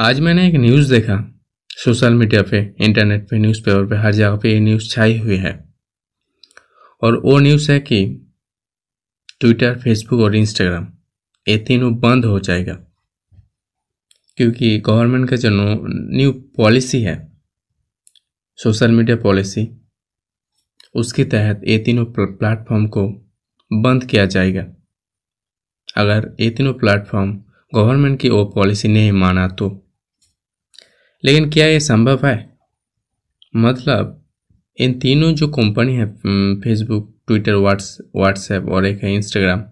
आज मैंने एक न्यूज़ देखा। सोशल मीडिया पे इंटरनेट पे न्यूज़पेपर पे, हर जगह पे ये न्यूज़ छाई हुई है। और वो न्यूज़ है कि ट्विटर फेसबुक और इंस्टाग्राम ये तीनों बंद हो जाएगा। क्योंकि गवर्नमेंट का जो न्यू पॉलिसी है सोशल मीडिया पॉलिसी उसके तहत ये तीनों प्लेटफॉर्म को बंद किया जाएगा। अगर ये तीनों प्लेटफॉर्म गवर्नमेंट की वो पॉलिसी नहीं माना तो लेकिन क्या ये संभव है? मतलब इन तीनों जो कंपनी है फेसबुक ट्विटर व्हाट्स व्हाट्सएप और एक है इंस्टाग्राम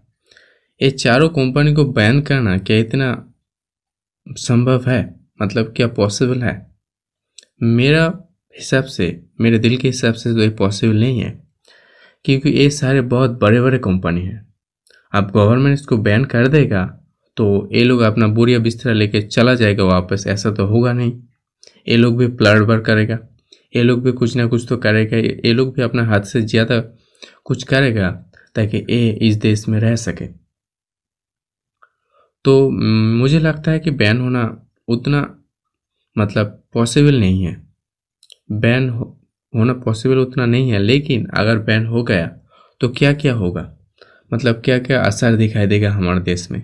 ये चारों कंपनी को बैन करना क्या इतना संभव है? मतलब क्या पॉसिबल है? मेरा हिसाब से, मेरे दिल के हिसाब से तो ये पॉसिबल नहीं है, क्योंकि ये सारे बहुत बड़े बड़े कंपनी हैं। अब गवर्नमेंट इसको बैन कर देगा तो ये लोग अपना बुरिया बिस्तरा लेके चला जाएगा वापस, ऐसा तो होगा नहीं। ये लोग भी प्लड बर करेगा। ये लोग भी कुछ ना कुछ तो करेगा। ये लोग भी अपना हाथ से ज़्यादा कुछ करेगा ताकि ये इस देश में रह सके। तो मुझे लगता है कि बैन होना उतना मतलब पॉसिबल नहीं है। बैन हो, होना पॉसिबल उतना नहीं है लेकिन अगर बैन हो गया तो क्या क्या होगा? मतलब क्या क्या असर दिखाई देगा हमारे देश में?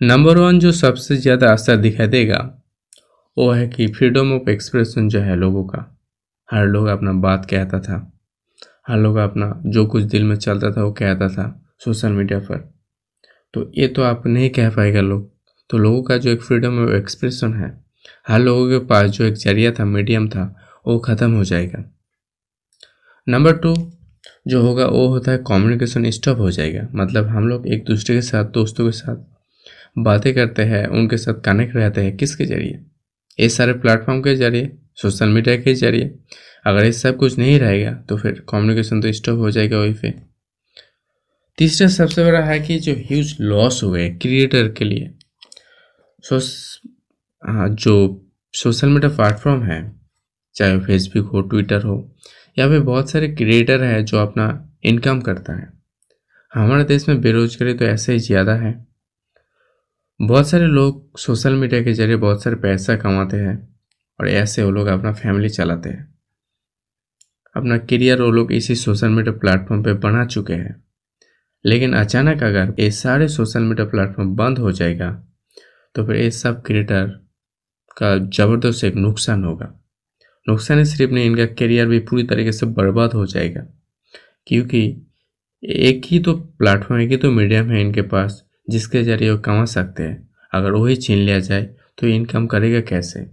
नंबर वन जो सबसे ज़्यादा असर दिखाई देगा वो है कि फ्रीडम ऑफ़ एक्सप्रेशन जो है लोगों का। हर लोग अपना बात कहता था। हर लोग अपना जो कुछ दिल में चलता था वो कहता था सोशल मीडिया पर। तो ये तो आप नहीं कह पाएगा लोग। तो लोगों का जो एक फ्रीडम ऑफ़ एक्सप्रेशन है, हर लोगों के पास जो एक ज़रिया था मीडियम था, वो ख़त्म हो जाएगा। नंबर टू जो होगा, वो होता है कम्युनिकेशन स्टॉप हो जाएगा। मतलब हम लोग एक दूसरे के साथ, दोस्तों के साथ बातें करते हैं, उनके साथ कनेक्ट रहते हैं, किसके ज़रिए? ये सारे प्लेटफॉर्म के ज़रिए सोशल मीडिया के ज़रिए, अगर ये सब कुछ नहीं रहेगा तो फिर कम्युनिकेशन तो स्टॉप हो जाएगा वहीं पे। तीसरा सबसे बड़ा है कि जो ह्यूज लॉस हुए क्रिएटर के लिए, सोस हाँ जो सोशल मीडिया प्लेटफॉर्म है, चाहे फेसबुक हो ट्विटर हो, या फिर बहुत सारे क्रिएटर हैं जो अपना इनकम करता है। हमारे देश में बेरोजगारी तो ऐसे ही ज़्यादा है। बहुत सारे लोग सोशल मीडिया के ज़रिए बहुत सारे पैसा कमाते हैं और ऐसे वो लोग अपना फैमिली चलाते हैं। अपना करियर वो लोग इसी सोशल मीडिया प्लेटफॉर्म पे बना चुके हैं। लेकिन अचानक अगर ये सारे सोशल मीडिया प्लेटफॉर्म बंद हो जाएगा तो फिर ये सब क्रिएटर का ज़बरदस्त एक नुकसान होगा। नुकसान ही सिर्फ़ नहीं, इनका करियर भी पूरी तरीके से बर्बाद हो जाएगा। क्योंकि एक ही तो प्लेटफॉर्म, एक ही तो मीडियम है इनके पास। जिसके ज़रिए वो कमा सकते हैं। अगर वही छीन लिया जाए तो इनकम करेगा कैसे?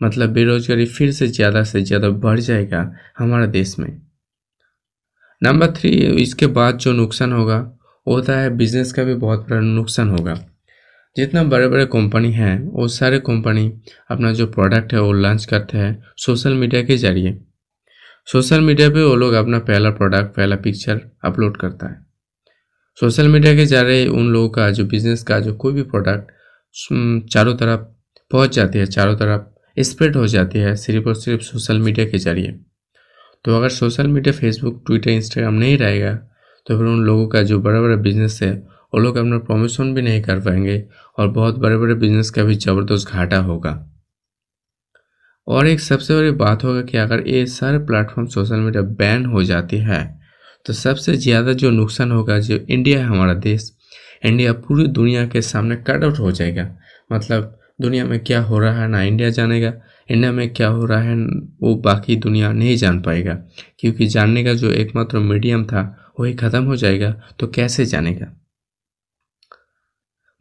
मतलब बेरोजगारी फिर से ज़्यादा से ज़्यादा बढ़ जाएगा हमारे देश में। नंबर थ्री इसके बाद जो नुकसान होगा, होता है बिज़नेस का भी बहुत बड़ा नुकसान होगा। जितना बड़े बड़े कंपनी हैं, वो सारे कंपनी अपना जो प्रोडक्ट है, वो लॉन्च करते हैं सोशल मीडिया के ज़रिए। सोशल मीडिया पे वो लोग अपना पहला प्रोडक्ट पहला पिक्चर अपलोड करता है। सोशल मीडिया के ज़रिए उन लोगों का, जो बिज़नेस का, जो कोई भी प्रोडक्ट चारों तरफ़ पहुँच जाती है, चारों तरफ़ स्प्रेड हो जाती है, सिर्फ़ और सिर्फ़ सोशल मीडिया के ज़रिए। तो अगर social media Facebook Twitter Instagram नहीं रहेगा तो फिर उन लोगों का, जो बड़ा बड़ा बिज़नेस है वो लोग अपना प्रमोशन भी नहीं कर पाएँगे और बहुत बड़े बड़े बिज़नेस का भी ज़बरदस्त घाटा होगा। और एक सबसे बड़ी बात होगा कि अगर ये सारे प्लेटफॉर्म सोशल मीडिया बैन हो जाती है तो सबसे ज़्यादा जो नुकसान होगा, जो इंडिया है, हमारा देश, इंडिया पूरी दुनिया के सामने कट आउट हो जाएगा। मतलब दुनिया में क्या हो रहा है ना इंडिया जानेगा, इंडिया में क्या हो रहा है वो बाकी दुनिया नहीं जान पाएगा, क्योंकि जानने का जो एकमात्र मीडियम था, वही ख़त्म हो जाएगा तो कैसे जानेगा?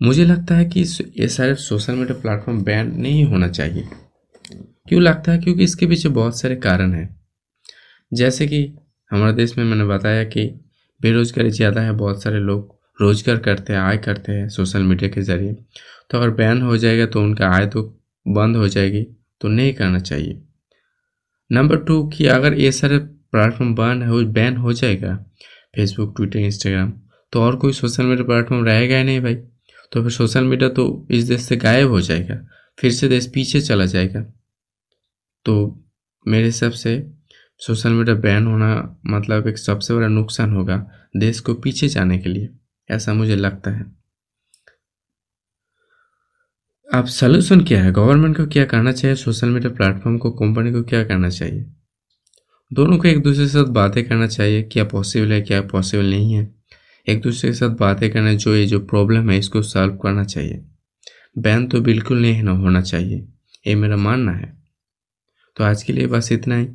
मुझे लगता है कि ये सारे सोशल मीडिया प्लेटफॉर्म बैन नहीं होना चाहिए। क्यों लगता है? क्योंकि इसके पीछे बहुत सारे कारण हैं। जैसे कि हमारे देश में मैंने बताया कि बेरोजगारी ज़्यादा है, बहुत सारे लोग रोज़गार करते हैं, आय करते हैं सोशल मीडिया के ज़रिए। तो अगर बैन हो जाएगा तो उनका आय तो बंद हो जाएगी तो नहीं करना चाहिए। नंबर टू, कि अगर ये सारे प्लेटफॉर्म बंद हो, बैन हो जाएगा, फेसबुक, ट्विटर, इंस्टाग्राम तो और कोई सोशल मीडिया प्लेटफॉर्म रहेगा ही नहीं भाई। तो फिर सोशल मीडिया तो इस देश से गायब हो जाएगा, फिर से देश पीछे चला जाएगा। तो मेरे हिसाब से सोशल मीडिया बैन होना मतलब एक सबसे बड़ा नुकसान होगा देश को पीछे जाने के लिए, ऐसा मुझे लगता है। अब सोल्यूशन क्या है? गवर्नमेंट को क्या करना चाहिए? सोशल मीडिया प्लेटफॉर्म को कंपनी को क्या करना चाहिए? दोनों को एक दूसरे के साथ बातें करना चाहिए, क्या पॉसिबल है, क्या पॉसिबल नहीं है। एक दूसरे के साथ बातें करना जो ये जो प्रॉब्लम है, इसको सॉल्व करना चाहिए। बैन तो बिल्कुल नहीं ना होना चाहिए, ये मेरा मानना है। तो आज के लिए बस इतना ही।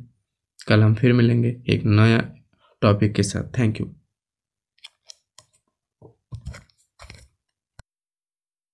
कल हम फिर मिलेंगे एक नया टॉपिक के साथ। Thank you